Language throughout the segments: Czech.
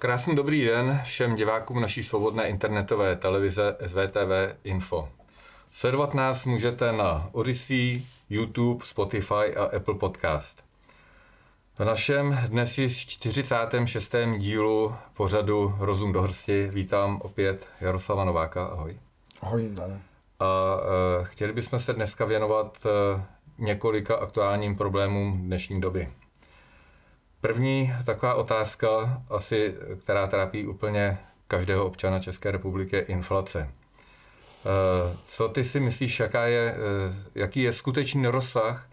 Krásný dobrý den všem divákům naší svobodné internetové televize SVTV Info. Sledovat nás můžete na Odyssey, YouTube, Spotify a Apple Podcast. V našem dnes již 46. dílu pořadu Rozum do hrsti vítám opět Jaroslava Nováka. Ahoj. Ahoj, Dane. A e, chtěli bychom se dneska věnovat e, několika aktuálním problémům dnešní doby. První taková otázka, asi, která trápí úplně každého občana České republiky, je inflace. E, co ty si myslíš, jaká je, e, jaký je skutečný rozsah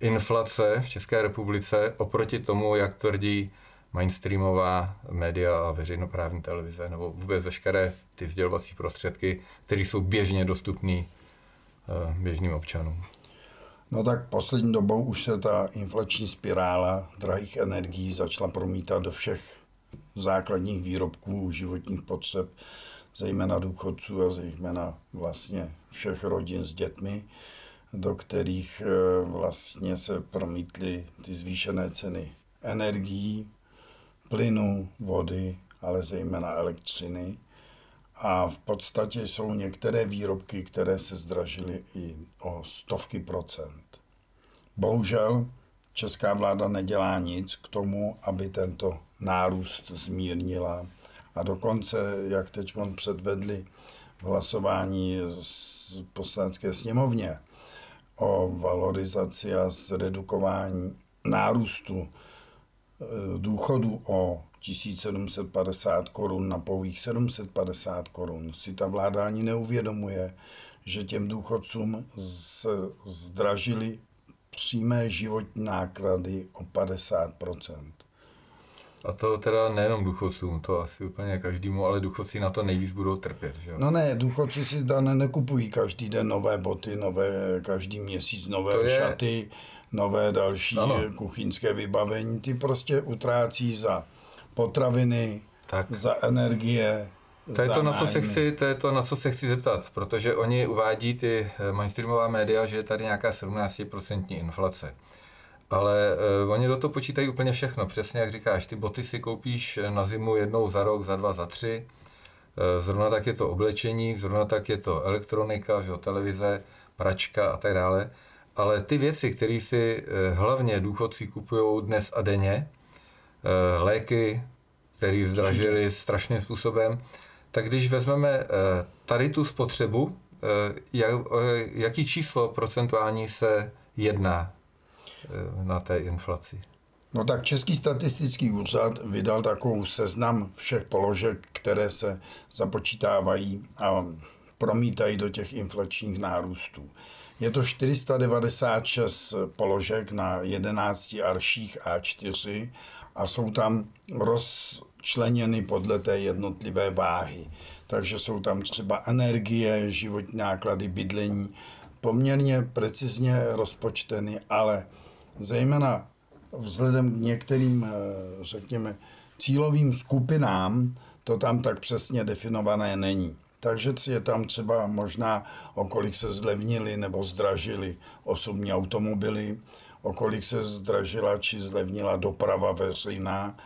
inflace v České republice oproti tomu, jak tvrdí mainstreamová média a veřejnoprávní televize, nebo vůbec veškeré ty sdělovací prostředky, které jsou běžně dostupné e, běžným občanům? No tak poslední dobou už se ta inflační spirála drahých energií začala promítat do všech základních výrobků životních potřeb, zejména důchodců a zejména vlastně všech rodin s dětmi, do kterých eh, vlastně se promítly ty zvýšené ceny energií, plynu, vody, ale zejména elektřiny. A v podstatě jsou některé výrobky, které se zdražily i o stovky procent. Bohužel česká vláda nedělá nic k tomu, aby tento nárůst zmírnila. A dokonce, jak teď předvedli v hlasování z poslanecké sněmovně o valorizaci a zredukování nárůstu eh, důchodu o 1750 korun na pouhých 750 korun si ta vláda ani neuvědomuje, že těm důchodcům zdražili přímé životní náklady o 50% a to teda nejenom důchodcům, to asi úplně každému, ale důchodci na to nejvíc budou trpět, že No ne, důchodci si dané nekupují každý den nové boty, nové, každý měsíc nové je... šaty, nové další ano. kuchyňské vybavení. Ty prostě utrácí za potraviny, tak. za energie, to je to, na co se chci, to je to, na co se chci zeptat, protože oni uvádí ty eh, mainstreamová média, že je tady nějaká 17% inflace. Ale uh, oni do toho počítají úplně všechno. Přesně jak říkáš, ty boty si koupíš na zimu jednou za rok, za dva, za tři. Uh, zrovna tak je to oblečení, zrovna tak je to elektronika, že, televize, pračka a tak dále. Ale ty věci, které si uh, hlavně důchodci kupují dnes a denně, léky, které zdražily strašným způsobem, tak když vezmeme eh, tady tu spotřebu, eh, jak, jaký číslo procentuální se jedná eh, na té inflaci? No tak Český statistický úřad vydal takovou seznam všech položek, které se započítávají a promítají do těch inflačních nárůstů. Je to 496 položek na 11 arších A4 a jsou tam rozčleněny podle té jednotlivé váhy. Takže jsou tam třeba energie, životní náklady, bydlení, poměrně precizně rozpočteny, ale zejména vzhledem k některým, eh, řekněme, cílovým skupinám, to tam tak přesně definované není. Takže je tam třeba možná, o kolik se zlevnili nebo zdražili osobní automobily, o kolik se zdražila či zlevnila doprava veřejná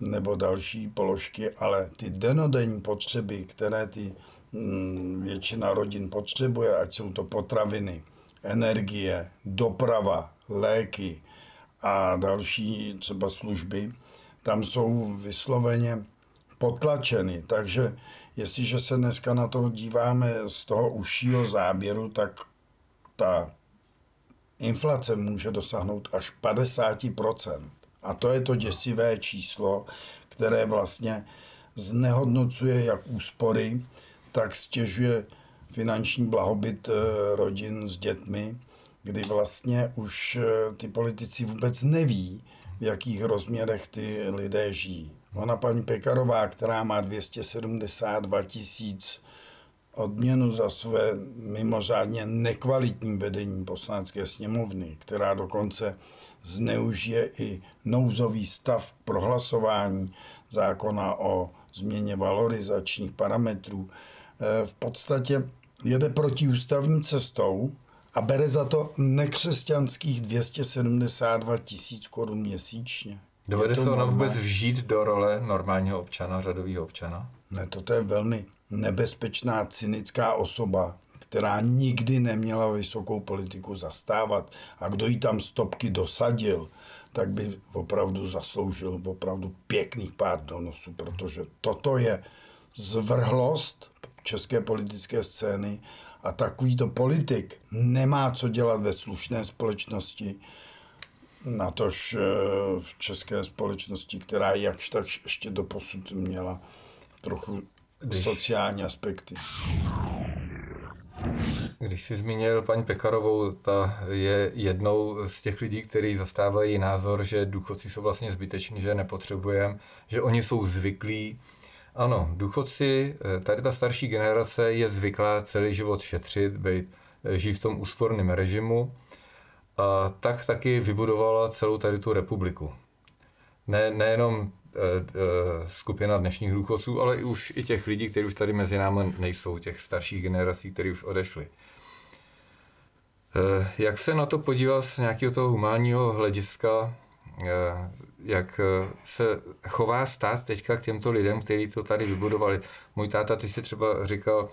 nebo další položky, ale ty denodenní potřeby, které ty mm, většina rodin potřebuje, ať jsou to potraviny, energie, doprava, léky a další třeba služby, tam jsou vysloveně potlačeny. Takže jestliže se dneska na to díváme z toho užšího záběru, tak ta inflace může dosáhnout až 50%. A to je to děsivé číslo, které vlastně znehodnocuje jak úspory, tak stěžuje finanční blahobyt eh, rodin s dětmi, kdy vlastně už eh, ty politici vůbec neví, v jakých rozměrech ty lidé žijí. Ona paní Pekarová, která má 272 tisíc odměnu za své mimořádně nekvalitní vedení poslanecké sněmovny, která dokonce zneužije i nouzový stav pro hlasování zákona o změně valorizačních parametrů, eh, v podstatě jede protiústavní cestou a bere za to nekřesťanských 272 tisíc korun měsíčně. Dovede se ona vůbec vžít do role normálního občana, řadového občana? Ne, toto je velmi nebezpečná, cynická osoba, která nikdy neměla vysokou politiku zastávat. A kdo jí tam stopky dosadil, tak by opravdu zasloužil opravdu pěkných pár donosů, protože toto je zvrhlost české politické scény a takovýto politik nemá co dělat ve slušné společnosti, natož eh, v české společnosti, která jakž tak ještě do posud měla trochu Když... sociální aspekty. Když jsi zmínil paní Pekarovou, ta je jednou z těch lidí, kteří zastávají názor, že důchodci jsou vlastně zbyteční, že je nepotřebujeme, že oni jsou zvyklí. Ano, důchodci, eh, tady ta starší generace je zvyklá celý život šetřit, být, eh, žít v tom úsporném režimu a tak taky vybudovala celou tady tu republiku. Ne, nejenom skupina dnešních důchodců, ale i už i těch lidí, kteří už tady mezi námi nejsou, těch starších generací, kteří už odešli. Eh, jak se na to podíval z nějakého toho humánního hlediska, jak se chová stát teďka k těmto lidem, kteří to tady vybudovali. Můj táta, ty si třeba říkal,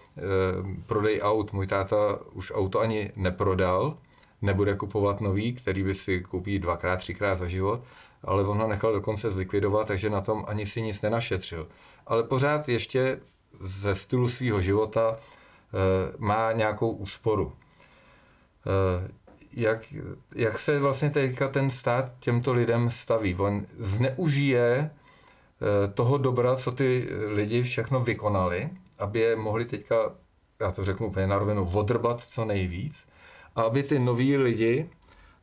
prodej aut. Můj táta už auto ani neprodal, nebude kupovat nový, který by si koupí dvakrát, třikrát za život, ale on ho nechal dokonce zlikvidovat, takže na tom ani si nic nenašetřil. Ale pořád ještě ze stylu svého života e, má nějakou úsporu. E, jak, jak se vlastně teďka ten stát těmto lidem staví? On zneužije e, toho dobra, co ty lidi všechno vykonali, aby je mohli teďka, já to řeknu úplně na rovinu, odrbat co nejvíc, a aby ty noví lidi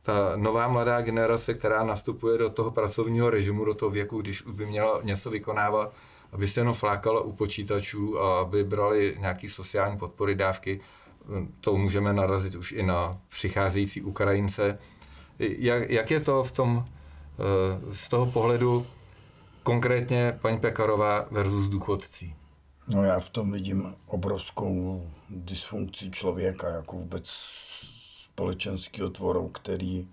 ta nová mladá generace, která nastupuje do toho pracovního režimu, do toho věku, když už by měla něco vykonávat, aby se jenom flákala u počítačů a aby brali nějaké sociální podpory, dávky, to můžeme narazit už i na přicházející Ukrajince. Jak, jak je to v tom, eh, z toho pohledu konkrétně paní Pekarová versus důchodcí? No já v tom vidím obrovskou dysfunkci člověka, jako vůbec společenského tvoru, který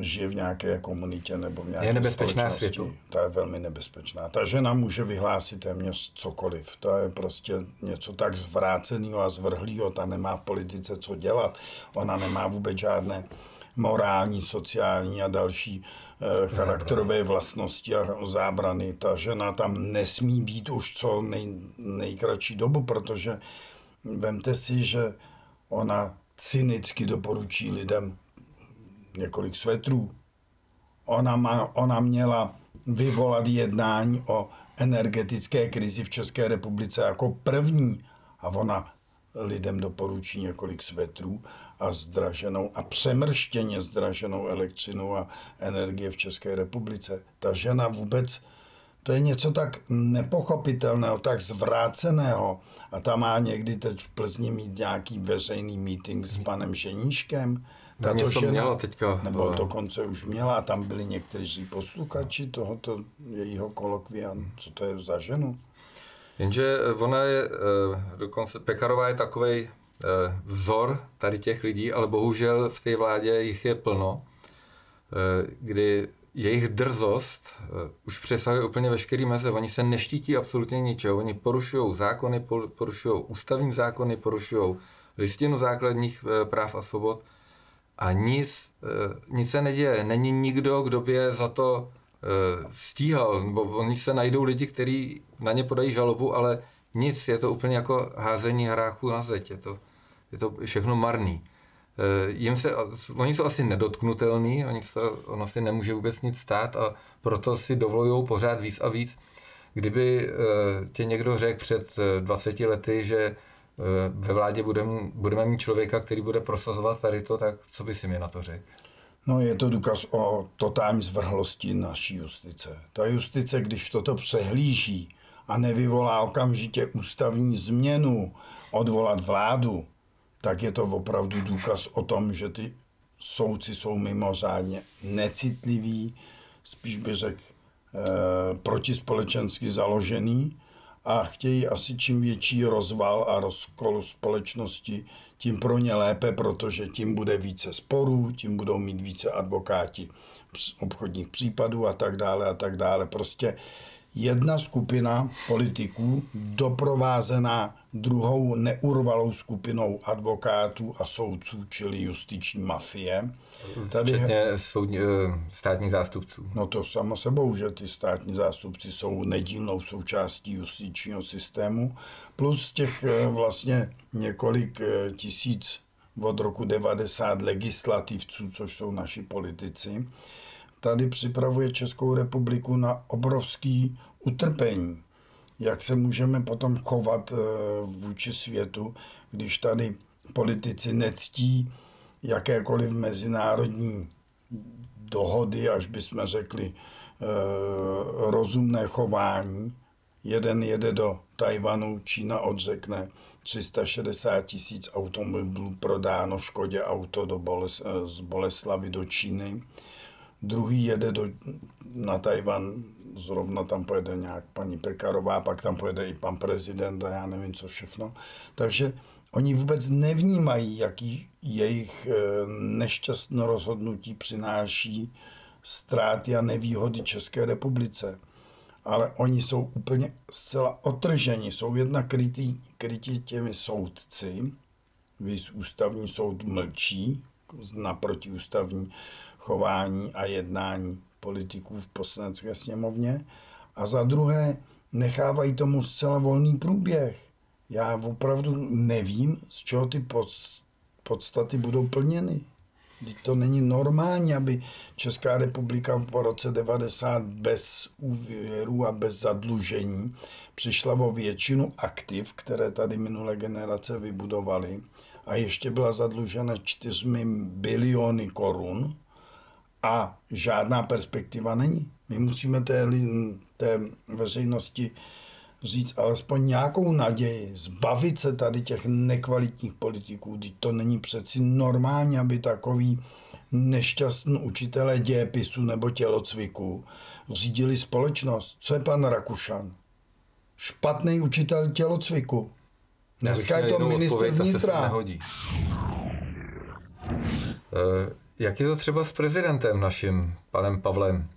žije v nějaké komunitě nebo v nějaké Je nebezpečná světu. To je velmi nebezpečná. Ta žena může vyhlásit téměř cokoliv. To je prostě něco tak zvráceného a zvrhlého. Ta nemá v politice co dělat. Ona nemá vůbec žádné morální, sociální a další eh, charakterové vlastnosti a zábrany. Ta žena tam nesmí být už co nej, nejkratší dobu, protože vemte si, že ona cynicky doporučí lidem několik svetrů. Ona, má, ona měla vyvolat jednání o energetické krizi v České republice jako první a ona lidem doporučí několik svetrů a zdraženou a přemrštěně zdraženou elektřinu a energie v České republice. Ta žena vůbec to je něco tak nepochopitelného, tak zvráceného. A ta má někdy teď v Plzni mít nějaký veřejný meeting s panem Ženíškem. Tato žena, měla teďka. Nebo dokonce už měla a tam byli někteří posluchači tohoto jejího kolokvia. Co to je za ženu? Jenže ona je, eh, dokonce Pekarová je takový eh, vzor tady těch lidí, ale bohužel v té vládě jich je plno, eh, kdy jejich drzost uh, už přesahuje úplně veškerý meze. Oni se neštítí absolutně ničeho. Oni porušují zákony, porušují ústavní zákony, porušují listinu základních uh, práv a svobod a nic, uh, nic se neděje. Není nikdo, kdo by je za to stíhal. Bo oni se najdou lidi, kteří na ně podají žalobu, ale nic, je to úplně jako házení hráchů na zeď. Je to, je to všechno marný. Eh, jim se, oni jsou asi nedotknutelní, oni se, ono si nemůže vůbec nic stát a proto si dovolují pořád víc a víc. Kdyby eh, tě někdo řekl před 20 eh, lety, že ve vládě budeme, budeme mít člověka, který bude prosazovat tady to, tak co by si mi na to řekl? No je to důkaz o totální zvrhlosti naší justice. Ta justice, když toto přehlíží a nevyvolá okamžitě ústavní změnu, odvolat vládu, tak je to opravdu důkaz o tom, že ty soudci jsou mimořádně necitliví, spíš by řekl e, protispolečensky založený a chtějí asi čím větší rozval a rozkol společnosti, tím pro ně lépe, protože tím bude více sporů, tím budou mít více advokáti obchodních případů a tak dále a tak dále. Prostě jedna skupina politiků doprovázená druhou neurvalou skupinou advokátů a soudců, čili justiční mafie. Tady, Včetně soudní, eh, státních zástupců. No to samo sebou, že ty státní zástupci jsou nedílnou součástí justičního systému, plus těch eh, vlastně několik eh, tisíc od roku 90 legislativců, což jsou naši politici, tady připravuje Českou republiku na obrovský utrpení. Jak se můžeme potom chovat eh, vůči světu, když tady politici nectí jakékoliv mezinárodní dohody, až bychom řekli eh, rozumné chování. Jeden jede do Tajvanu, Čína odřekne 360 tisíc automobilů prodáno Škodě auto do Boles, z Boleslavy do Číny druhý jede do, na Tajvan, zrovna tam pojede nějak paní Pekarová, pak tam pojede i pan prezident a já nevím co všechno. Takže oni vůbec nevnímají, jaký jejich eh, nešťastné rozhodnutí přináší ztráty a nevýhody České republice. Ale oni jsou úplně zcela otrženi. Jsou jedna krytí, krytí těmi soudci, vys ústavní soud mlčí, naproti ústavní chování a jednání politiků v poslanecké sněmovně a za druhé nechávají tomu zcela volný průběh. Já opravdu nevím, z čeho ty podstaty budou plněny. Teď to není normální, aby Česká republika po roce 90 bez úvěru a bez zadlužení přišla o většinu aktiv, které tady minulé generace vybudovaly a ještě byla zadlužena 4 biliony korun, a žádná perspektiva není. My musíme té, té veřejnosti říct alespoň nějakou naději, zbavit se tady těch nekvalitních politiků. Teď to není přeci normální, aby takový nešťastný učitelé dějepisu nebo tělocviku řídili společnost. Co je pan Rakušan? Špatný učitel tělocviku. Dneska je to minister vnitra. Jak je to třeba s prezidentem naším, panem Pavlem,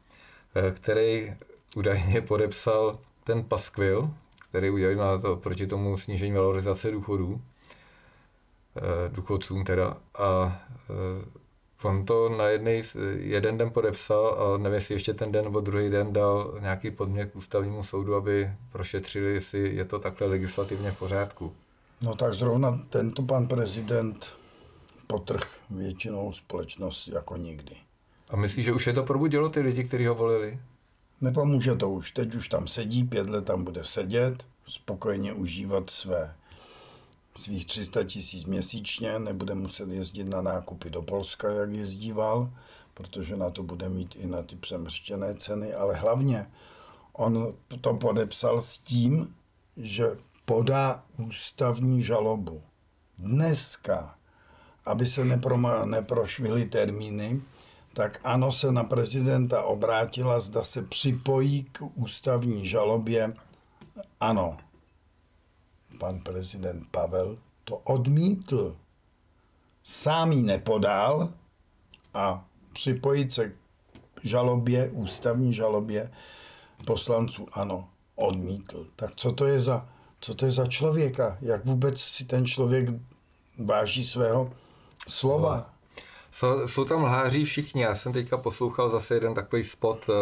eh, který údajně podepsal ten paskvil, který udělal na to, proti tomu snížení valorizace důchodů, eh, důchodcům teda, a eh, on to na jednej, jeden den podepsal a nevím, jestli ještě ten den nebo druhý den dal nějaký podmět k ústavnímu soudu, aby prošetřili, jestli je to takhle legislativně v pořádku. No tak zrovna tento pan prezident potrh většinou společnost jako nikdy. A myslíš, že už je to probudilo ty lidi, kteří ho volili? Nepomůže to už. Teď už tam sedí, pět let tam bude sedět, spokojeně užívat své svých 300 tisíc měsíčně, nebude muset jezdit na nákupy do Polska, jak jezdíval, protože na to bude mít i na ty přemrštěné ceny, ale hlavně on to podepsal s tím, že podá ústavní žalobu. Dneska aby se neproma, neprošvily termíny, tak ano se na prezidenta obrátila, zda se připojí k ústavní žalobě. Ano, pan prezident Pavel to odmítl. Sám ji nepodal a připojit se k žalobě, ústavní žalobě poslanců, ano, odmítl. Tak co to je za, co to je za člověka? Jak vůbec si ten člověk váží svého slova. No. Jsou, jsou tam lháří všichni. Já jsem teďka poslouchal zase jeden takový spot uh,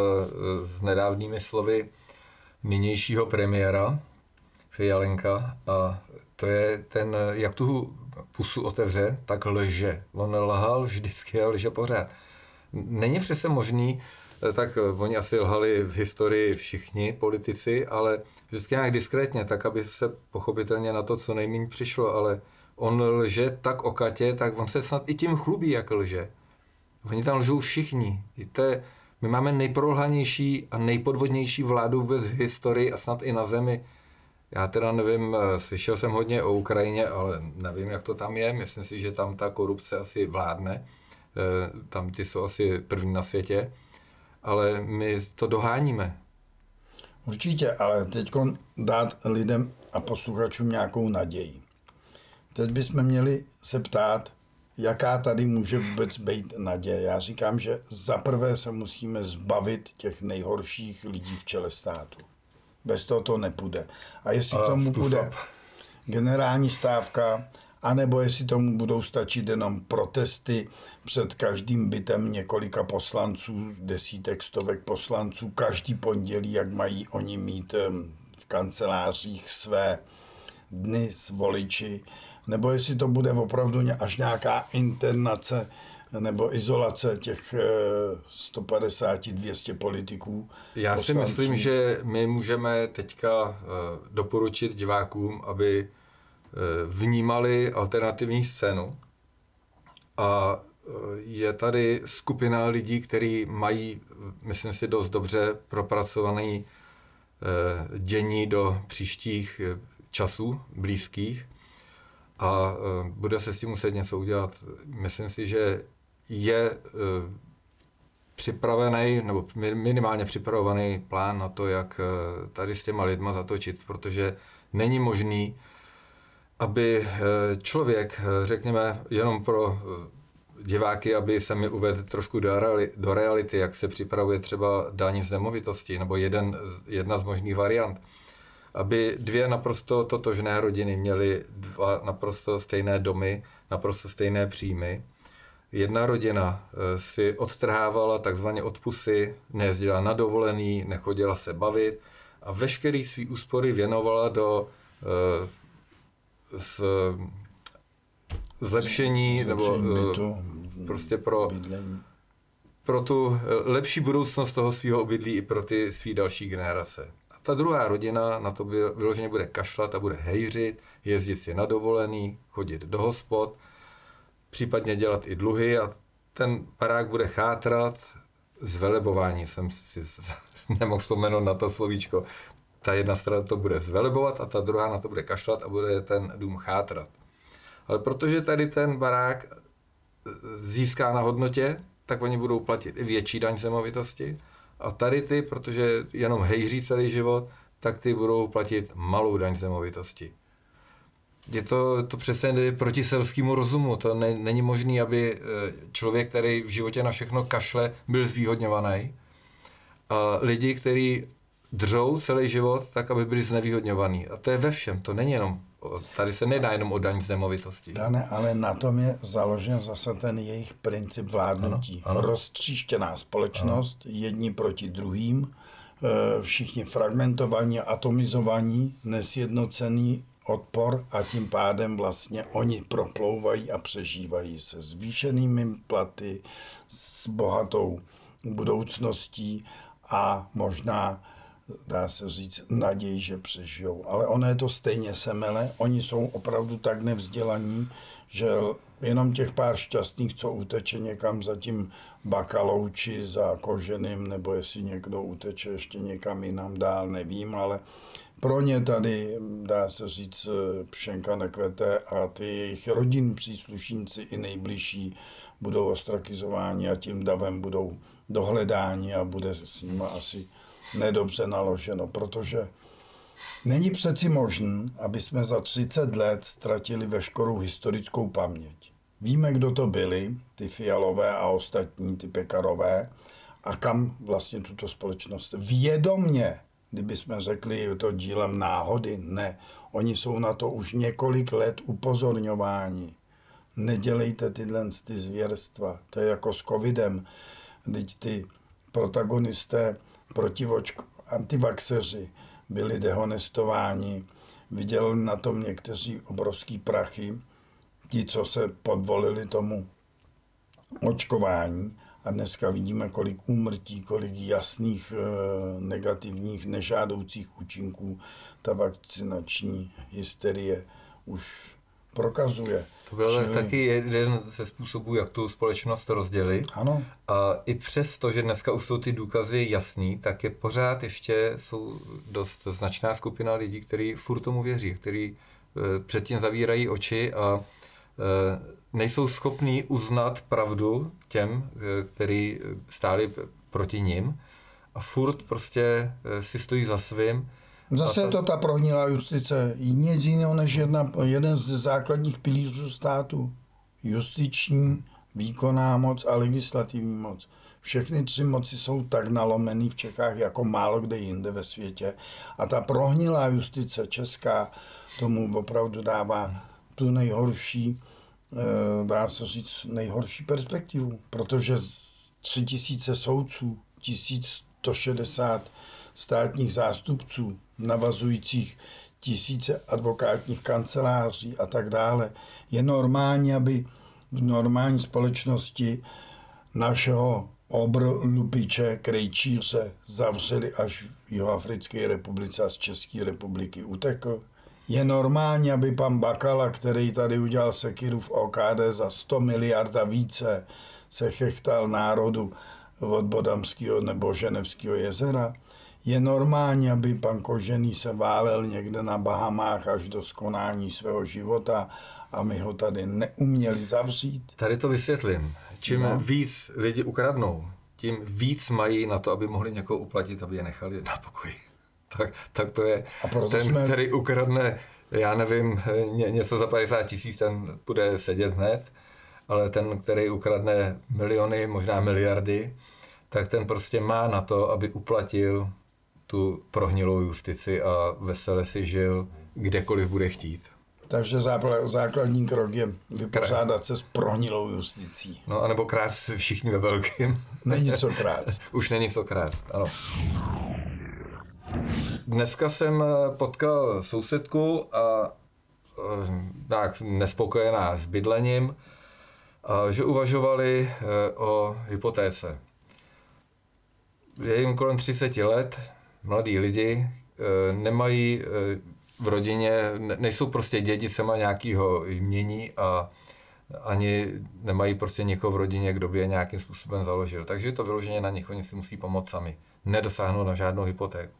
s nedávnými slovy nynějšího premiéra Fialenka a to je ten, jak tu pusu otevře, tak lže. On lhal vždycky a lže pořád. Není přece možný, eh, tak oni asi lhali v historii všichni politici, ale vždycky nějak diskrétně, tak aby se pochopitelně na to co nejméně přišlo, ale on lže tak okatě, tak on se snad i tím chlubí, jak lže. Oni tam lžou všichni. Víte, my máme nejprolhanější a nejpodvodnější vládu vůbec v historii a snad i na zemi. Já teda nevím, eh, slyšel jsem hodně o Ukrajině, ale nevím, jak to tam je. Myslím si, že tam ta korupce asi vládne. Eh, tam ty jsou asi první na světě. Ale my to doháníme. Určitě, ale teď dát lidem a posluchačům nějakou naději. Teď bychom měli se ptát, jaká tady může vůbec být naděje. Já říkám, že zaprvé se musíme zbavit těch nejhorších lidí v čele státu. Bez toho to nepůjde. A jestli a tomu způsob. bude generální stávka, anebo jestli tomu budou stačit jenom protesty před každým bytem několika poslanců, desítek, stovek poslanců, každý pondělí, jak mají oni mít v kancelářích své dny s voliči, nebo jestli to bude opravdu až nějaká internace nebo izolace těch 150-200 politiků. Já poslanců. si myslím, že my můžeme teďka eh, doporučit divákům, aby eh, vnímali alternativní scénu a eh, je tady skupina lidí, kteří mají, myslím si, dost dobře propracovaný dění do příštích časů blízkých a bude se s tím muset něco udělat. Myslím si, že je eh, připravený, nebo minimálně připravený plán na to, jak eh, tady s těma lidma zatočit, protože není možný, aby člověk, řekněme, jenom pro diváky, aby se mi uvedl trošku do reality, jak se připravuje třeba daň z nemovitosti, nebo jeden, jedna z možných variant, aby dvě naprosto totožné rodiny měly dva naprosto stejné domy, naprosto stejné příjmy, Jedna rodina eh, si odstrhávala takzvaně odpusy, nejezdila na dovolený, nechodila se bavit a veškerý svý úspory věnovala do z, zlepšení, nebo uh, bytu, prostě pro, pro tu lepší budoucnost toho svého obydlí i pro ty svý další generace. Ta druhá rodina na to vyloženě bude kašlat a bude hejřit, jezdit si na dovolený, chodit do hospod, případně dělat i dluhy a ten barák bude chátrat. Zvelebování jsem si nemohl vzpomenout na to slovíčko. Ta jedna strana to bude zvelebovat a ta druhá na to bude kašlat a bude ten dům chátrat. Ale protože tady ten barák získá na hodnotě, tak oni budou platit i větší daň zemovitosti. A tady ty, protože jenom hejří celý život, tak ty budou platit malou daň zemovitosti je to, to přesně jde proti selskému rozumu. To ne, není možné, aby eh, člověk, který v životě na všechno kašle, byl zvýhodňovaný. A lidi, kteří držou celý život, tak aby byli znevýhodňovaní. A to je ve všem, to není jenom, tady se nedá jenom o daň z nemovitosti. Dane, ale na tom je založen zase ten jejich princip vládnutí. Ano, ano. Roztříštěná společnost, ano. jedni proti druhým, eh, všichni fragmentovaní, atomizovaní, nesjednocení, odpor a tím pádem vlastně oni proplouvají a přežívají se zvýšenými platy, s bohatou budoucností a možná, dá se říct, naději, že přežijou. Ale ono je to stejně semele, oni jsou opravdu tak nevzdělaní, že jenom těch pár šťastných, co uteče někam za tím bakalou či za koženým, nebo jestli někdo uteče ještě někam jinam dál, nevím, ale pro ně tady, dá se říct, pšenka nekvete a ty jejich rodin příslušníci i nejbližší budou ostrakizováni a tím davem budou dohledáni a bude s nimi asi nedobře naloženo, protože není přeci možné, aby jsme za 30 let ztratili veškerou historickou paměť. Víme, kdo to byli, ty fialové a ostatní, ty pekarové, a kam vlastně tuto společnost vědomně kdyby jsme řekli, je to dílem náhody. Ne, oni jsou na to už několik let upozorňováni. Nedělejte tyhle ty zvěrstva. To je jako s covidem. Teď ty protagonisté protivočk, antivaxeři byli dehonestováni. Viděli na tom někteří obrovský prachy, ti, co se podvolili tomu očkování a dneska vidíme, kolik úmrtí, kolik jasných e, negativních, nežádoucích účinků ta vakcinační hysterie už prokazuje. To byl Čili... taky jeden ze způsobů, jak tu společnost rozdělit. Ano. A i přesto, že dneska už jsou ty důkazy jasný, tak je pořád ještě jsou dost značná skupina lidí, kteří furt tomu věří, kteří e, předtím zavírají oči a e, nejsou schopní uznat pravdu těm, eh, kteří stáli proti ním a furt prostě eh, si stojí za svým. Zase je to ta prohnilá justice. Nic jiného než jedna, jeden z základních pilířů státu. Justiční, výkonná moc a legislativní moc. Všechny tři moci jsou tak nalomený v Čechách jako málo kde jinde ve světě. A ta prohnilá justice česká tomu opravdu dává tu nejhorší, eh, dá se říct, nejhorší perspektivu, protože tři tisíce soudců, 1160 státních zástupců, navazujících tisíce advokátních kanceláří a tak dále. Je normální, aby v normální společnosti našeho obr lupiče, krejčíře zavřeli až v Jihoafrické republice a z České republiky utekl. Je normální, aby pan Bakala, který tady udělal sekiru v OKD za 100 miliard a více, se chechtal národu od Bodamského nebo Ženevského jezera. Je normální, aby pan Kožený se válel někde na Bahamách až do skonání svého života a my ho tady neuměli zavřít. Tady to vysvětlím. Čím no. víc lidi ukradnou, tím víc mají na to, aby mohli někoho uplatit, aby je nechali na pokoji. Tak, tak to je. A ten, jsme... který ukradne, já nevím, ně, něco za 50 tisíc, ten bude sedět hned, ale ten, který ukradne miliony, možná miliardy, tak ten prostě má na to, aby uplatil tu prohnilou justici a vesele si žil kdekoliv bude chtít. Takže základní krok je vypořádat se s prohnilou justicí. No, anebo krát všichni ve velkým. Není co krát. Už není co krát, ano. Dneska jsem potkal sousedku a eh, tak nespokojená s bydlením, a že uvažovali eh, o hypotéce. Je jim kolem 30 let, mladí lidi, eh, nemají v rodině, nejsou prostě dědicema nějakého jmění a ani nemají prostě někoho v rodině, kdo by je nějakým způsobem založil. Takže je to vyloženě na nich, oni si musí pomoct sami. Nedosáhnout na žádnou hypotéku.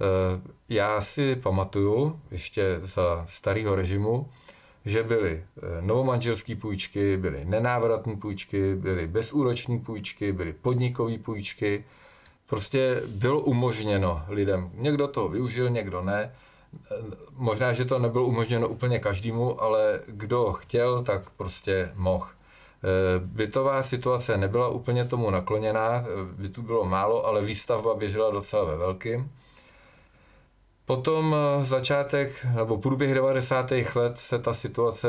Eh, já si pamatuju ještě za starého režimu, že byly eh, novomanželské půjčky, byly nenávratné půjčky, byly bezúročné půjčky, byly podnikové půjčky, prostě bylo umožněno lidem. Někdo to využil, někdo ne. Možná, že to nebylo umožněno úplně každému, ale kdo chtěl, tak prostě mohl. Bytová situace nebyla úplně tomu nakloněná, bytů bylo málo, ale výstavba běžela docela ve velkým. Potom začátek nebo průběh 90. let se ta situace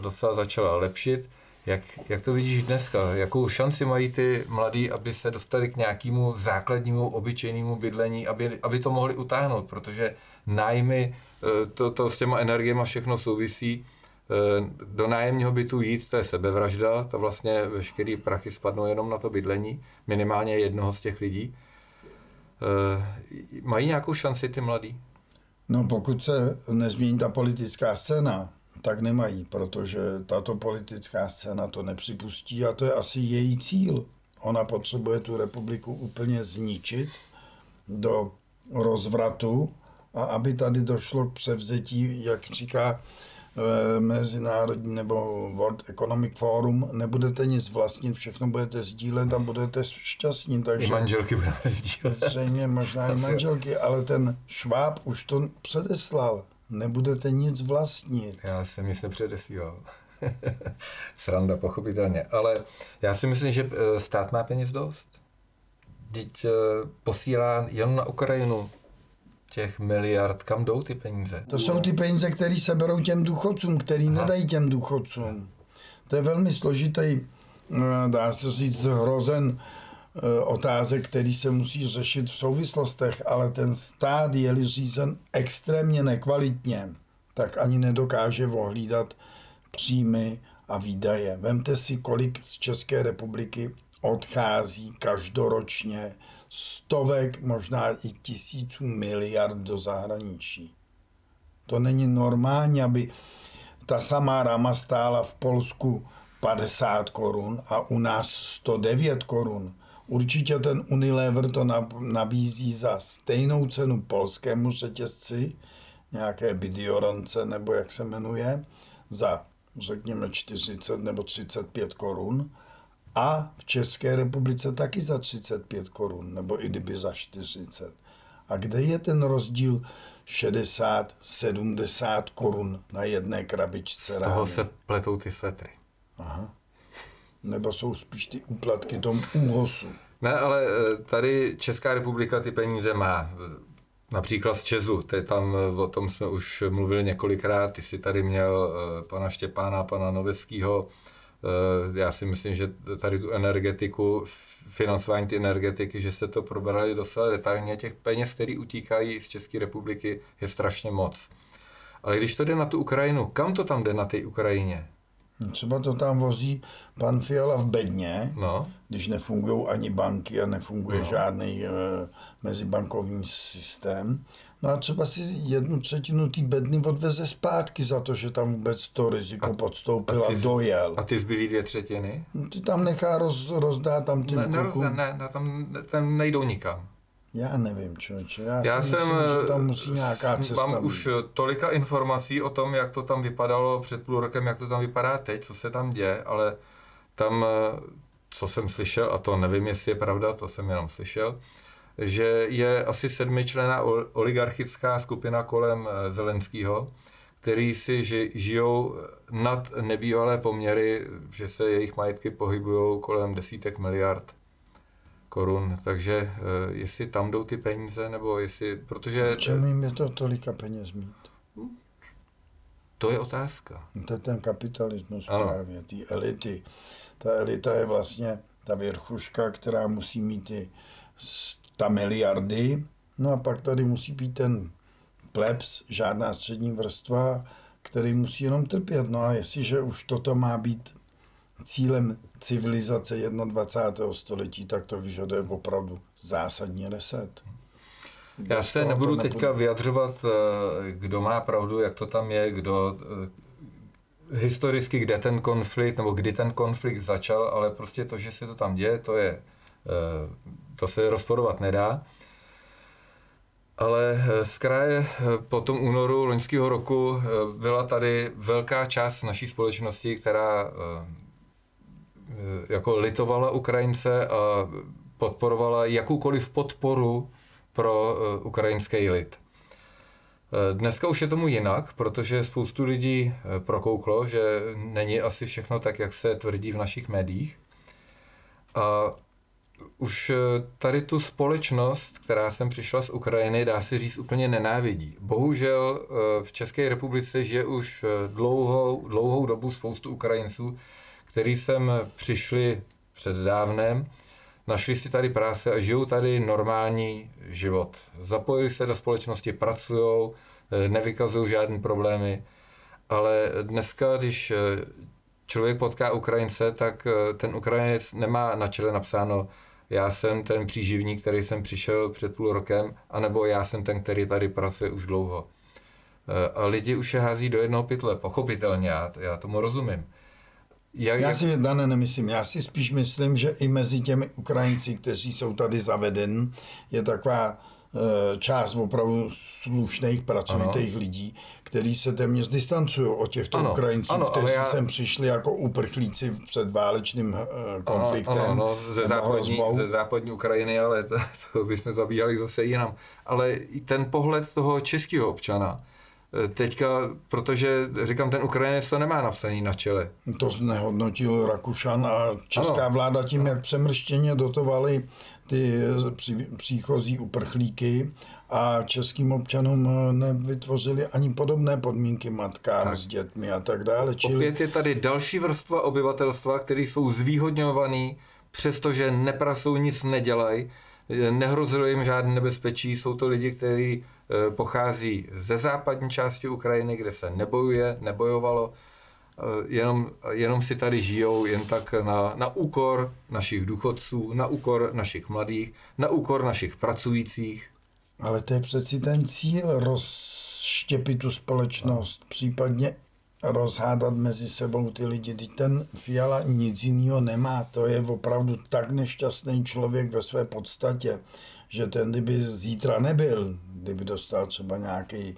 docela začala lepšit. Jak, jak to vidíš dneska? Jakou šanci mají ty mladí, aby se dostali k nějakému základnímu, obyčejnému bydlení, aby, aby to mohli utáhnout? Protože nájmy, eh, to, to s těma energiemi všechno souvisí. Eh, do nájemního bytu jít, to je sebevražda, to vlastně veškerý prachy spadnou jenom na to bydlení, minimálně jednoho z těch lidí. Eh, mají nějakou šanci ty mladí? No pokud se nezmění ta politická scéna, tak nemají, protože tato politická scéna to nepřipustí a to je asi její cíl. Ona potřebuje tu republiku úplně zničit do rozvratu a aby tady došlo k převzetí, jak říká eh, mezinárodní nebo World Economic Forum, nebudete nic vlastnit, všechno budete sdílet a budete šťastní. Takže I manželky budeme sdílet. Zřejmě možná i manželky, ale ten Šváb už to předeslal nebudete nic vlastnit. Já jsem nic nepředesílal. Sranda, pochopitelně. Ale já si myslím, že eh, stát má peněz dost. Teď eh, posílá jen na Ukrajinu těch miliard, kam jdou ty peníze? To jsou ty peníze, které se berou těm důchodcům, který Aha. nedají těm důchodcům. To je velmi složitý, eh, dá se říct, hrozen otázek, který se musí řešit v souvislostech, ale ten stát je-li řízen extrémně nekvalitně, tak ani nedokáže ohlídat příjmy a výdaje. Vemte si, kolik z České republiky odchází každoročně stovek, možná i tisíců miliard do zahraničí. To není normální, aby ta samá rama stála v Polsku 50 korun a u nás 109 korun. Určitě ten Unilever to nabízí za stejnou cenu polskému řetězci, nějaké Bidiorance nebo jak se jmenuje, za řekněme 40 nebo 35 korun A v České republice taky za 35 korun, nebo i kdyby za 40. A kde je ten rozdíl 60, 70 korun na jedné krabičce Z toho se pletou ty svetry. Aha. Nebo jsou spíš ty úplatky tomu úhosu. Ne, ale eh, tady Česká republika ty peníze má. Například z Česu, to tam, eh, o tom jsme už mluvili několikrát, ty jsi tady měl eh, pana Štěpána, pana Noveskýho, já si myslím, že tady tu energetiku, financování ty energetiky, že se to probrali docela detailně. Těch peněz, které utíkají z České republiky, je strašně moc. Ale když to jde na tu Ukrajinu, kam to tam jde na té Ukrajině? Třeba to tam vozí pan Fiala v bedně, no. když nefungují ani banky a nefunguje no. žádný e, mezibankovní systém. No a třeba si jednu třetinu té bedny odveze zpátky za to, že tam vůbec to riziko a, podstoupil a, a dojel. A ty zbylý dvě třetiny? No, ty tam nechá roz, rozdát tam ty ne, ne, ne, ne, tam, tam nejdou nikam. Já nevím, člověče. Já, Já jsem, myslím, že tam musí nějaká cesta mám být. už tolika informací o tom, jak to tam vypadalo před půl rokem, jak to tam vypadá teď, co se tam děje, ale tam, co jsem slyšel, a to nevím, jestli je pravda, to jsem jenom slyšel, že je asi sedmičlená oligarchická skupina kolem eh, Zelenského, který si žijou nad nebývalé poměry, že se jejich majetky pohybují kolem desítek miliard korun, takže uh, jestli tam jdou ty peníze, nebo jestli, protože... Čemu jim je to tolika peněz mít? To je otázka. To je ten kapitalismus ano. právě, ty elity. Ta elita je vlastně ta věrchuška, která musí mít ty ta miliardy, no a pak tady musí být ten plebs, žádná střední vrstva, který musí jenom trpět. No a jestliže už toto má být cílem civilizace 21. století, tak to vyžaduje opravdu zásadní reset. Já se nebudu teďka vyjadřovat, eh, kdo má pravdu, jak to tam je, kdo eh, historicky, kde ten konflikt, nebo kdy ten konflikt začal, ale prostě to, že se to tam děje, to je, eh, to se rozporovat nedá. Ale z kraje po tom únoru loňského roku byla tady velká část naší společnosti, která jako litovala Ukrajince a podporovala jakoukoliv podporu pro eh, ukrajinský lid. Eh, dneska už je tomu jinak, protože spoustu lidí prokouklo, že není asi všechno tak, jak se tvrdí v našich médiích. A už tady tu společnost, která sem přišla z Ukrajiny, dá se říct, úplně nenávidí. Bohužel v České republice žije už dlouhou, dlouhou dobu spoustu Ukrajinců, který sem přišli před dávnem, našli si tady práce a žijou tady normální život. Zapojili se do společnosti, pracují, eh, nevykazují žádné problémy, ale dneska, když eh, člověk potká Ukrajince, tak eh, ten Ukrajinec nemá na čele napsáno já jsem ten příživník, který jsem přišel před půl rokem, anebo já jsem ten, který tady pracuje už dlouho. A lidi už je hází do jednoho pytle, pochopitelně, já, já tomu rozumím. Jak, já si, Dane, nemyslím, já si spíš myslím, že i mezi těmi Ukrajinci, kteří jsou tady zaveden, je taková e, část opravdu slušných, pracovitých ano. lidí, kteří se téměř distancují od těchto ano, Ukrajinců, ano, kteří já... sem přišli jako uprchlíci před válečným e, konfliktem. Ano, ano, ze, západní, ze západní Ukrajiny, ale to, to bychom zabíhali zase jinam. Ale i ten pohled toho českého občana, teďka, protože říkám, ten Ukrajinec to nemá napsaný na čele. To znehodnotil Rakušan a česká ano. vláda tím, jak přemrštěně dotovali ty pří, příchozí uprchlíky a českým občanům nevytvořili ani podobné podmínky matkám tak. s dětmi a tak dále. Čili... Opět je tady další vrstva obyvatelstva, kteří jsou zvýhodňovaní, přestože neprasou, nic nedělají, nehrozilo jim žádné nebezpečí, jsou to lidi, kteří Eh, pochází ze západní části Ukrajiny, kde se nebojuje, nebojovalo, eh, jenom, jenom si tady žijou jen tak na, na úkor našich důchodců, na úkor našich mladých, na úkor našich pracujících. Ale to je přeci ten cíl rozštěpit tu společnost, no. případně rozhádat mezi sebou ty lidi. Teď ten Fiala nic jiného nemá, to je opravdu tak nešťastný člověk ve své podstatě, že ten, kdyby zítra nebyl, kdyby dostal třeba nějaký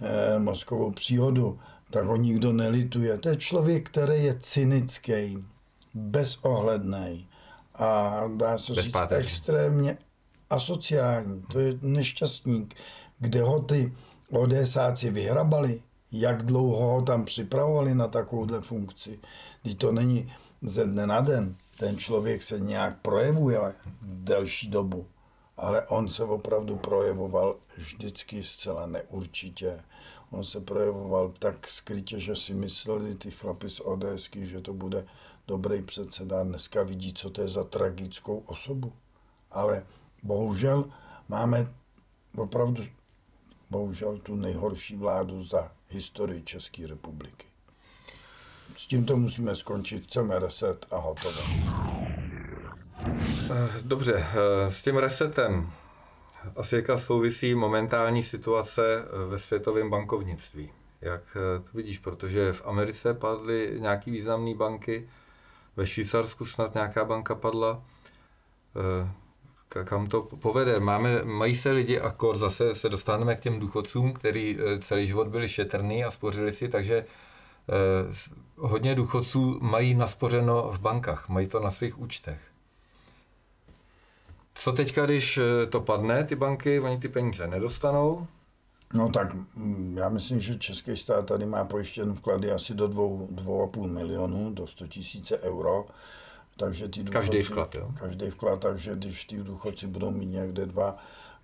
eh, mozkovou příhodu, tak ho nikdo nelituje. To je člověk, který je cynický. bezohledný a dá se říct extrémně asociální. To je nešťastník, kde ho ty ODSáci vyhrabali, jak dlouho ho tam připravovali na takovouhle funkci. Když to není ze dne na den, ten člověk se nějak projevuje delší dobu, ale on se opravdu projevoval vždycky zcela neurčitě. On se projevoval tak skrytě, že si mysleli ty chlapi z ODSky, že to bude dobrý předseda. Dneska vidí, co to je za tragickou osobu. Ale bohužel máme opravdu bohužel tu nejhorší vládu za historii České republiky. S tímto musíme skončit, chceme reset a hotovo. Eh, dobře, eh, s tím resetem asi jaká souvisí momentální situace eh, ve světovém bankovnictví. Jak to vidíš, protože v Americe padly nějaké významné banky, ve Švýcarsku snad nějaká banka padla. Kam to povede? Máme, mají se lidi, akor zase se dostaneme k těm důchodcům, který celý život byli šetrný a spořili si, takže hodně důchodců mají naspořeno v bankách, mají to na svých účtech. Co teďka, když eh, to padne, ty banky, oni ty peníze nedostanou? No tak mm, já myslím, že český stát tady má pojištěn vklady asi do 2,5 milionů, do 100 tisíce euro. Takže ty důchodci, každý vklad, jo? Každý vklad, takže když ty důchodci budou mít někde dva,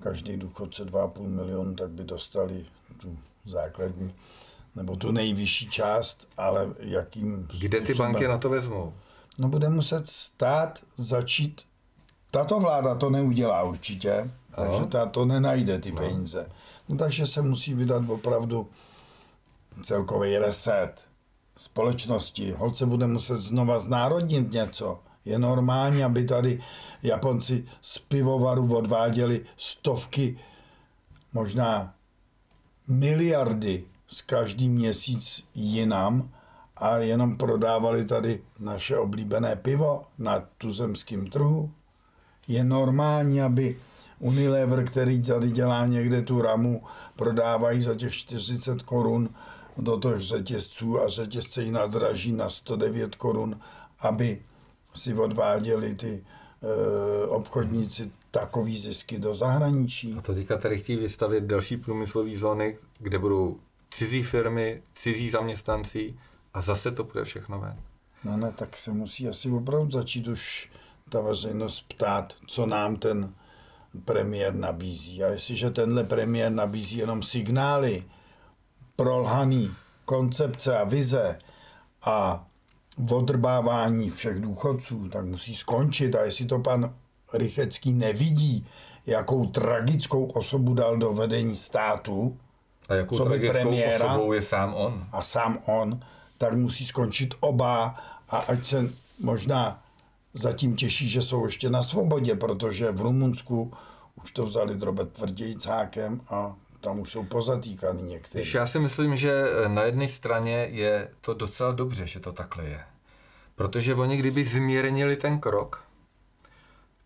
každý důchodce 2,5 milionu, tak by dostali tu základní nebo tu nejvyšší část, ale jakým Kde ty banky na to vezmou? No bude muset stát začít tato vláda to neudělá určitě, takže ta to nenajde ty no. peníze. No takže se musí vydat opravdu celkový reset společnosti. Holce bude muset znova znárodnit něco. Je normální, aby tady Japonci z pivovaru odváděli stovky, možná miliardy z každý měsíc jinam a jenom prodávali tady naše oblíbené pivo na tuzemském trhu. Je normální, aby Unilever, který tady dělá někde tu ramu, prodávají za těch 40 korun do těch řetězců a řetězce ji nadraží na 109 korun, aby si odváděli ty e, obchodníci takový zisky do zahraničí. A to teďka tady chtějí vystavit další průmyslové zóny, kde budou cizí firmy, cizí zaměstnanci a zase to bude všechno ven. No ne, tak se musí asi opravdu začít už ta veřejnost ptát, co nám ten premiér nabízí. A jestliže tenhle premiér nabízí jenom signály, prolhaný koncepce a vize a odrbávání všech důchodců, tak musí skončit. A jestli to pan Rychecký nevidí, jakou tragickou osobu dal do vedení státu, a jakou co by premiéra, osobou je sám on. A sám on, tak musí skončit oba a ať se možná zatím těší, že jsou ještě na svobodě, protože v Rumunsku už to vzali drobet tvrdějcákem a tam už jsou pozatýkaný někteří. Já si myslím, že na jedné straně je to docela dobře, že to takhle je. Protože oni kdyby zmírnili ten krok,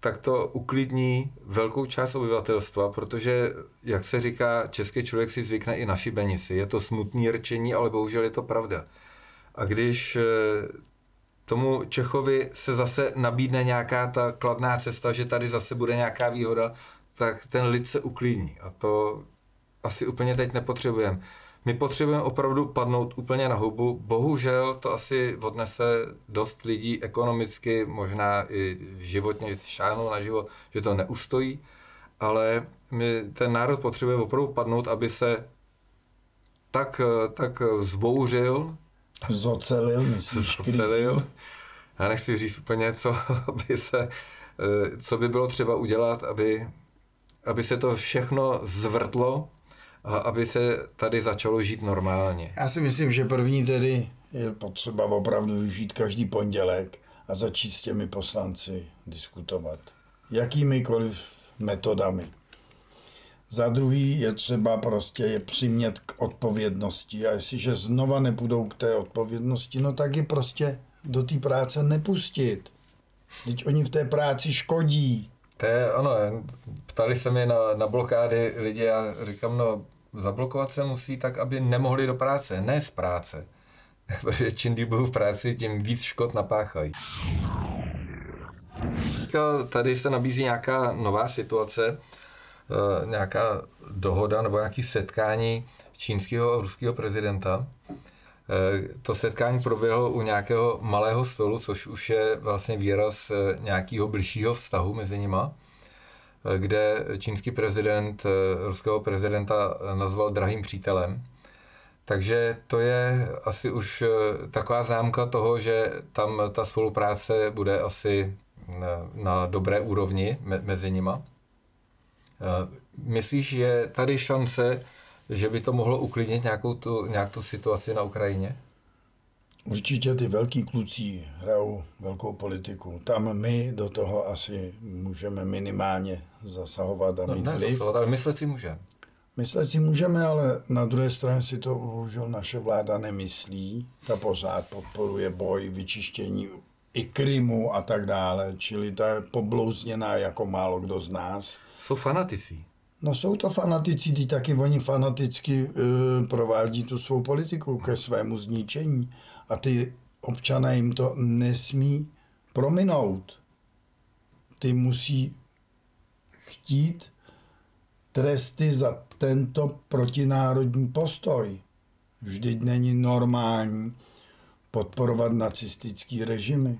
tak to uklidní velkou část obyvatelstva, protože, jak se říká, český člověk si zvykne i na šibenici. Je to smutný rčení, ale bohužel je to pravda. A když eh, tomu Čechovi se zase nabídne nějaká ta kladná cesta, že tady zase bude nějaká výhoda, tak ten lid se uklidní. A to asi úplně teď nepotřebujeme. My potřebujeme opravdu padnout úplně na hubu. Bohužel to asi odnese dost lidí ekonomicky, možná i životně šáhnou na život, že to neustojí, ale my, ten národ potřebuje opravdu padnout, aby se tak, tak zbouřil, Zocelil, myslíš? Zocelil. Já nechci říct úplně, co by, se, eh, co by bylo třeba udělat, aby, aby se to všechno zvrtlo a aby se tady začalo žít normálně. Já si myslím, že první tedy je potřeba opravdu využít každý pondělek a začít s těmi poslanci diskutovat. Jakýmikoliv metodami. Za druhý je třeba prostě je přimět k odpovědnosti a jestliže znova nepůjdou k té odpovědnosti, no tak je prostě do té práce nepustit. Teď oni v té práci škodí. To je, ano, ptali se mi na, na blokády lidi a říkám, no zablokovat se musí tak, aby nemohli do práce, ne z práce. Protože čím díl budou v práci, tím víc škod napáchají. Tady se nabízí nějaká nová situace, eh, nějaká dohoda nebo nějaké setkání čínského a ruského prezidenta. Eh, to setkání proběhlo u nějakého malého stolu, což už je vlastně výraz eh, nějakého blížšího vztahu mezi nima, kde čínský prezident ruského prezidenta nazval drahým přítelem. Takže to je asi už taková známka toho, že tam ta spolupráce bude asi na dobré úrovni me, mezi nima. Myslíš, že je tady šance, že by to mohlo uklidnit nějakou tu, nějak tu situaci na Ukrajině? Určitě ty velký kluci hrajou velkou politiku. Tam my do toho asi můžeme minimálně zasahovat a no, mít ne, vliv. Zasahovat, ale myslet si můžeme. Myslet si můžeme, ale na druhé straně si to bohužel naše vláda nemyslí. Ta pořád podporuje boj, vyčištění i Krymu a tak dále, čili ta je poblouzněná jako málo kdo z nás. Jsou fanatici. No jsou to fanatici, ty taky oni fanaticky uh, provádí tu svou politiku ke svému zničení a ty občané jim to nesmí prominout. Ty musí chtít tresty za tento protinárodní postoj. Vždyť není normální, podporovat nacistický režimy.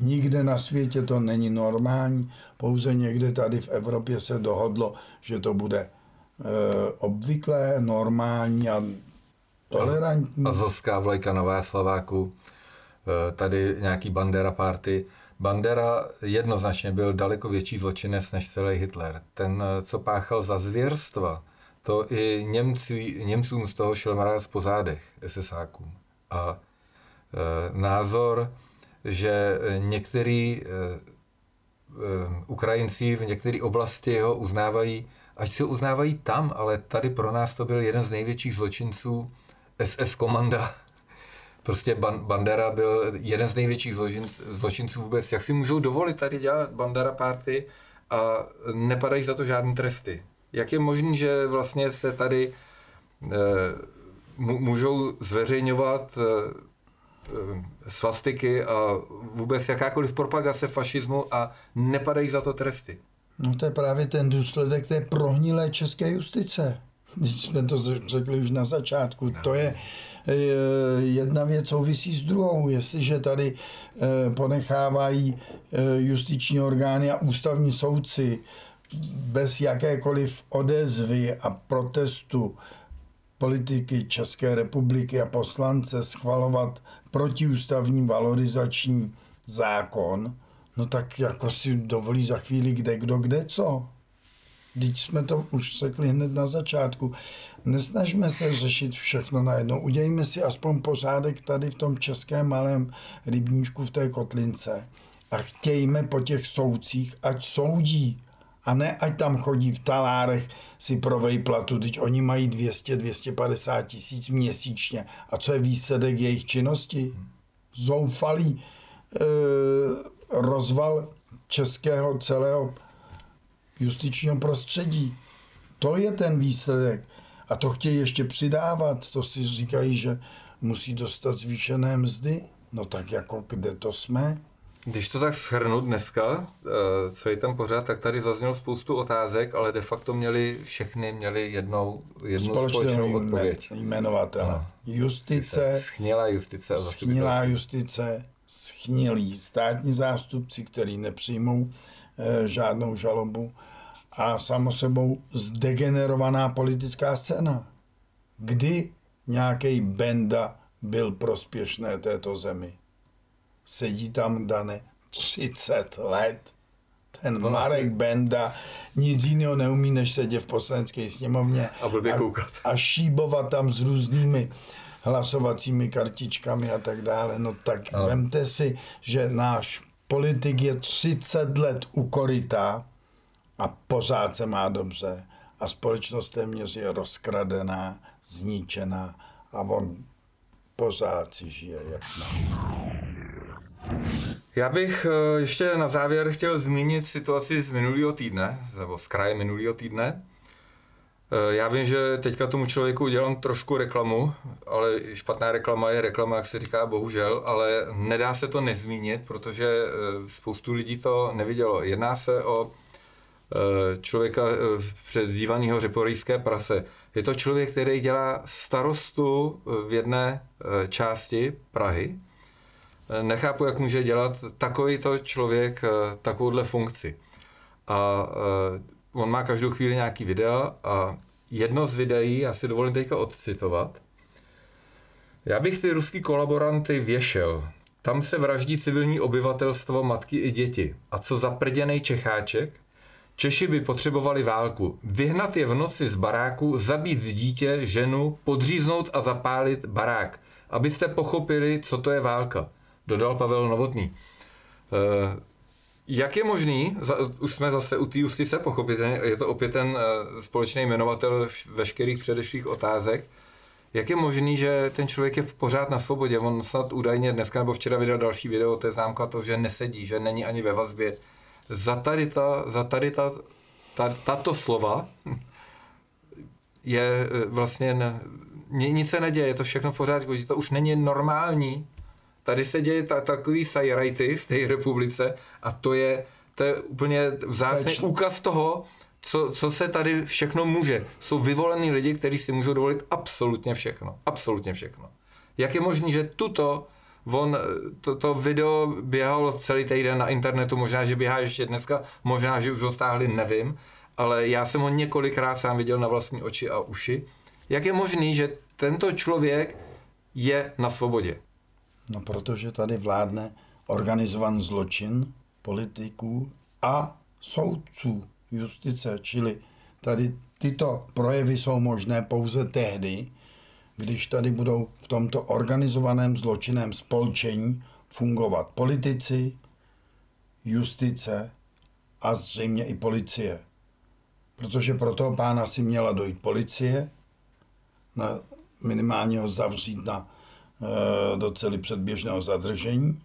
Nikde na světě to není normální, pouze někde tady v Evropě se dohodlo, že to bude e, obvyklé, normální a tolerantní. Azovská vlajka Nová Slaváku, e, tady nějaký Bandera party. Bandera jednoznačně byl daleko větší zločinec než celý Hitler. Ten, e, co páchal za zvěrstva, to i Němci, Němcům z toho šel mráz po zádech, SSákům a e, názor, že některý e, e, Ukrajinci v některé oblasti ho uznávají, ať si ho uznávají tam, ale tady pro nás to byl jeden z největších zločinců SS komanda. Prostě Bandera byl jeden z největších zločinců vůbec. Jak si můžou dovolit tady dělat Bandera party a nepadají za to žádné tresty? Jak je možné, že vlastně se tady můžou zveřejňovat eh, eh, svastiky a vůbec jakákoliv propagace fašismu a nepadají za to tresty. No to je právě ten důsledek té prohnilé české justice. Když jsme to řekli už na začátku, no. to je eh, jedna věc souvisí s druhou. Jestliže tady ponechávají justiční orgány a ústavní soudci bez jakékoliv odezvy a protestu politiky České republiky a poslance schvalovat protiústavní valorizační zákon, no tak jako si dovolí za chvíli kde kdo kde co. Teď jsme to už řekli hned na začátku. Nesnažme se řešit všechno najednou. Udějme si aspoň pořádek tady v tom českém malém rybníčku v té kotlince a chtějme po těch soudcích, ať soudí a ne, ať tam chodí v talárech si pro vejplatu, teď oni mají 200-250 tisíc měsíčně. A co je výsledek jejich činnosti? Zoufalý e, rozval českého celého justičního prostředí. To je ten výsledek. A to chtějí ještě přidávat. To si říkají, že musí dostat zvýšené mzdy. No tak jako kde to jsme? Když to tak shrnu dneska, eh, celý ten pořád, tak tady zaznělo spoustu otázek, ale de facto měli všechny měli jednou, jednu Společnou společnou odpověď. Jmenovatele. Justice. Schnilá justice. A schnilá justice, schnilí státní zástupci, který nepřijmou e, žádnou žalobu a samo sebou zdegenerovaná politická scéna. Kdy nějaký Benda byl prospěšné této zemi? Sedí tam Dane 30 let. Ten no, Marek. Benda nic jiného neumí, než sedět v poslanecké sněmovně a, a, koukat. a šíbovat tam s různými hlasovacími kartičkami a tak dále. No tak ano. vemte si, že náš politik je 30 let u koryta a pořád se má dobře a společnost téměř je rozkradená, zničená a on pořád si žije jak má. Já bych eh, ještě na závěr chtěl zmínit situaci z minulého týdne, nebo z kraje minulého týdne. Eh, já vím, že teďka tomu člověku udělám trošku reklamu, ale špatná reklama je reklama, jak se říká, bohužel, ale nedá se to nezmínit, protože eh, spoustu lidí to nevidělo. Jedná se o člověka přezdívaného řeporijské prase. Je to člověk, který dělá starostu v jedné části Prahy. Nechápu, jak může dělat takovýto člověk takovouhle funkci. A on má každou chvíli nějaký videa a jedno z videí, já si dovolím teďka odcitovat. Já bych ty ruský kolaboranty věšel. Tam se vraždí civilní obyvatelstvo, matky i děti. A co za prděnej Čecháček? Češi by potřebovali válku. Vyhnat je v noci z baráku, zabít dítě, ženu, podříznout a zapálit barák. Abyste pochopili, co to je válka. Dodal Pavel Novotný. Eh, jak je možný, už jsme zase u té justice pochopitelně, je to opět ten uh, společný jmenovatel veškerých předešlých otázek, jak je možný, že ten člověk je pořád na svobodě? On snad údajně dneska nebo včera vydal další video, to je známka to, že nesedí, že není ani ve vazbě. Za tady, ta, za tady ta, ta, tato slova je eh, vlastně, ne, nic se neděje, je to všechno v pořádku, to už není normální, Tady se děje ta, takový sajrajty v té republice a to je, to je úplně vzácný úkaz toho, co, co se tady všechno může. Jsou vyvolení lidi, kteří si můžou dovolit absolutně všechno. Absolutně všechno. Jak je možné, že tuto On, to, to video běhalo celý týden na internetu, možná, že běhá ještě dneska, možná, že už ho stáhli, nevím, ale já jsem ho několikrát sám viděl na vlastní oči a uši. Jak je možný, že tento člověk je na svobodě? No protože tady vládne organizovan zločin politiků a soudců justice, čili tady tyto projevy jsou možné pouze tehdy, když tady budou v tomto organizovaném zločinem spolčení fungovat politici, justice a zřejmě i policie. Protože pro toho pána si měla dojít policie, na minimálně ho zavřít na do celý předběžného zadržení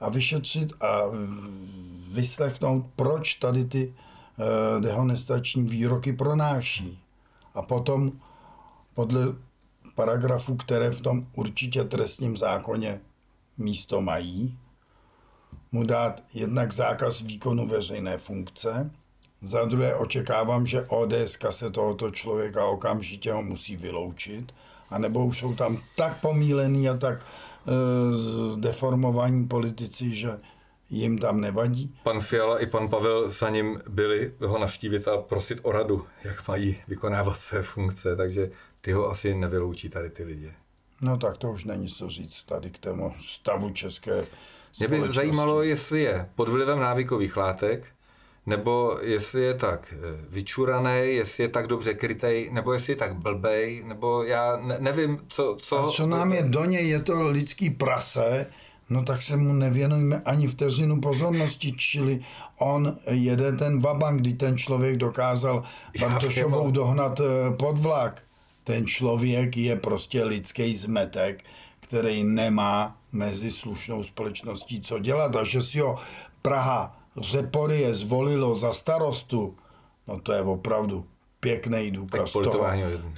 a vyšetřit a vyslechnout, proč tady ty eh, dehonestační výroky pronáší. A potom podle paragrafů, které v tom určitě trestním zákoně místo mají, mu dát jednak zákaz výkonu veřejné funkce, za druhé očekávám, že ODS se tohoto člověka okamžitě ho musí vyloučit, anebo už jsou tam tak pomílený a tak e, deformovaní politici, že jim tam nevadí. Pan Fiala i pan Pavel za ním byli ho navštívit a prosit o radu, jak mají vykonávat své funkce, takže ty ho asi nevyloučí tady ty lidi. No tak to už není co říct tady k tomu stavu české Mě by zajímalo, jestli je pod vlivem návykových látek, nebo jestli je tak eh, vyčuraný, jestli je tak dobře krytej, nebo jestli je tak blbej, nebo já ne, nevím, co... Co, A co nám je do něj, je to lidský prase, no tak se mu nevěnujeme ani vteřinu pozornosti, čili on jede ten vabank, kdy ten člověk dokázal Bartošovou dohnat eh, pod vlak. Ten člověk je prostě lidský zmetek, který nemá mezi slušnou společností co dělat a že si ho Praha Řepory zvolilo za starostu, no to je opravdu pěkný důkaz toho,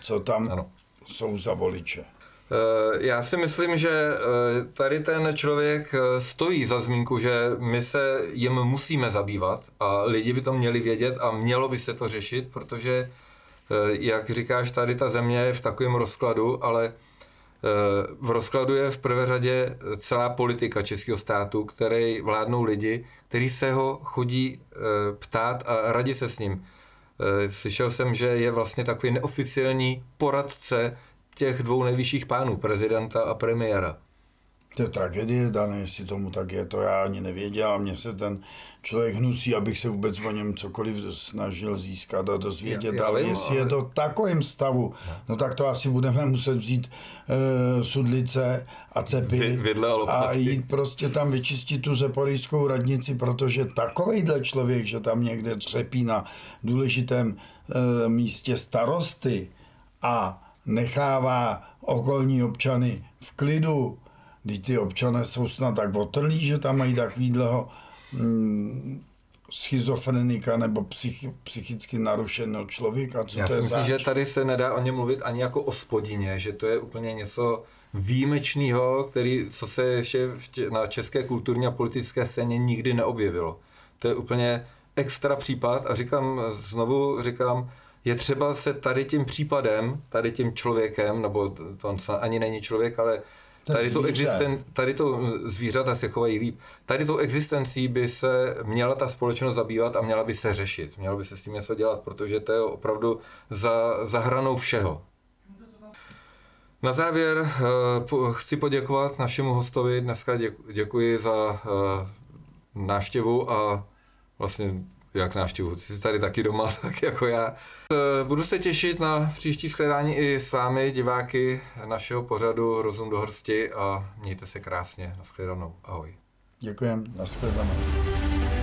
co tam ano. jsou za voliče. Eh, já si myslím, že eh, tady ten člověk eh, stojí za zmínku, že my se jim musíme zabývat a lidi by to měli vědět a mělo by se to řešit, protože, jak říkáš, tady ta země je v takovém rozkladu, ale v rozkladu je v prvé řadě celá politika českého státu, který vládnou lidi, kteří se ho chodí eh, ptát a radit se s ním. Eh, slyšel jsem, že je vlastně takový neoficiální poradce těch dvou nejvyšších pánů, prezidenta a premiéra. To je tragédie dané, jestli tomu tak je, to já ani nevěděl. A mně se ten člověk hnusí, abych se vůbec o něm cokoliv snažil získat a dozvědět, já, já ale jestli ale... je to takovým stavu, no tak to asi budeme muset vzít e, sudlice a cepy Vy, a jít prostě tam vyčistit tu zeporijskou radnici, protože takovejhle člověk, že tam někde třepí na důležitém e, místě starosty a nechává okolní občany v klidu, když ty občané jsou snad tak otrlí, že tam mají takovýhleho mm, schizofrenika nebo psych, psychicky narušeného člověka? Co Já to si je myslím, že tady se nedá o něm mluvit ani jako o spodině, že to je úplně něco výjimečného, který, co se ještě v tě, na české kulturní a politické scéně nikdy neobjevilo. To je úplně extra případ a říkám, znovu říkám, je třeba se tady tím případem, tady tím člověkem, nebo to on ani není člověk, ale tady to, existen, tady to zvířata se chovají líp. Tady tou existencí by se měla ta společnost zabývat a měla by se řešit. Měla by se s tím něco dělat, protože to je opravdu za, za hranou všeho. Na závěr eh, chci poděkovat našemu hostovi. Dneska děku- děkuji za eh, návštěvu a vlastně jak návštěvu, ty jsi tady taky doma, tak jako já. Eh, Budu se těšit na příští shledání i s vámi, diváky našeho pořadu Rozum do hrsti a mějte se krásně. Naschledanou. Ahoj. Děkujem, nashledanou.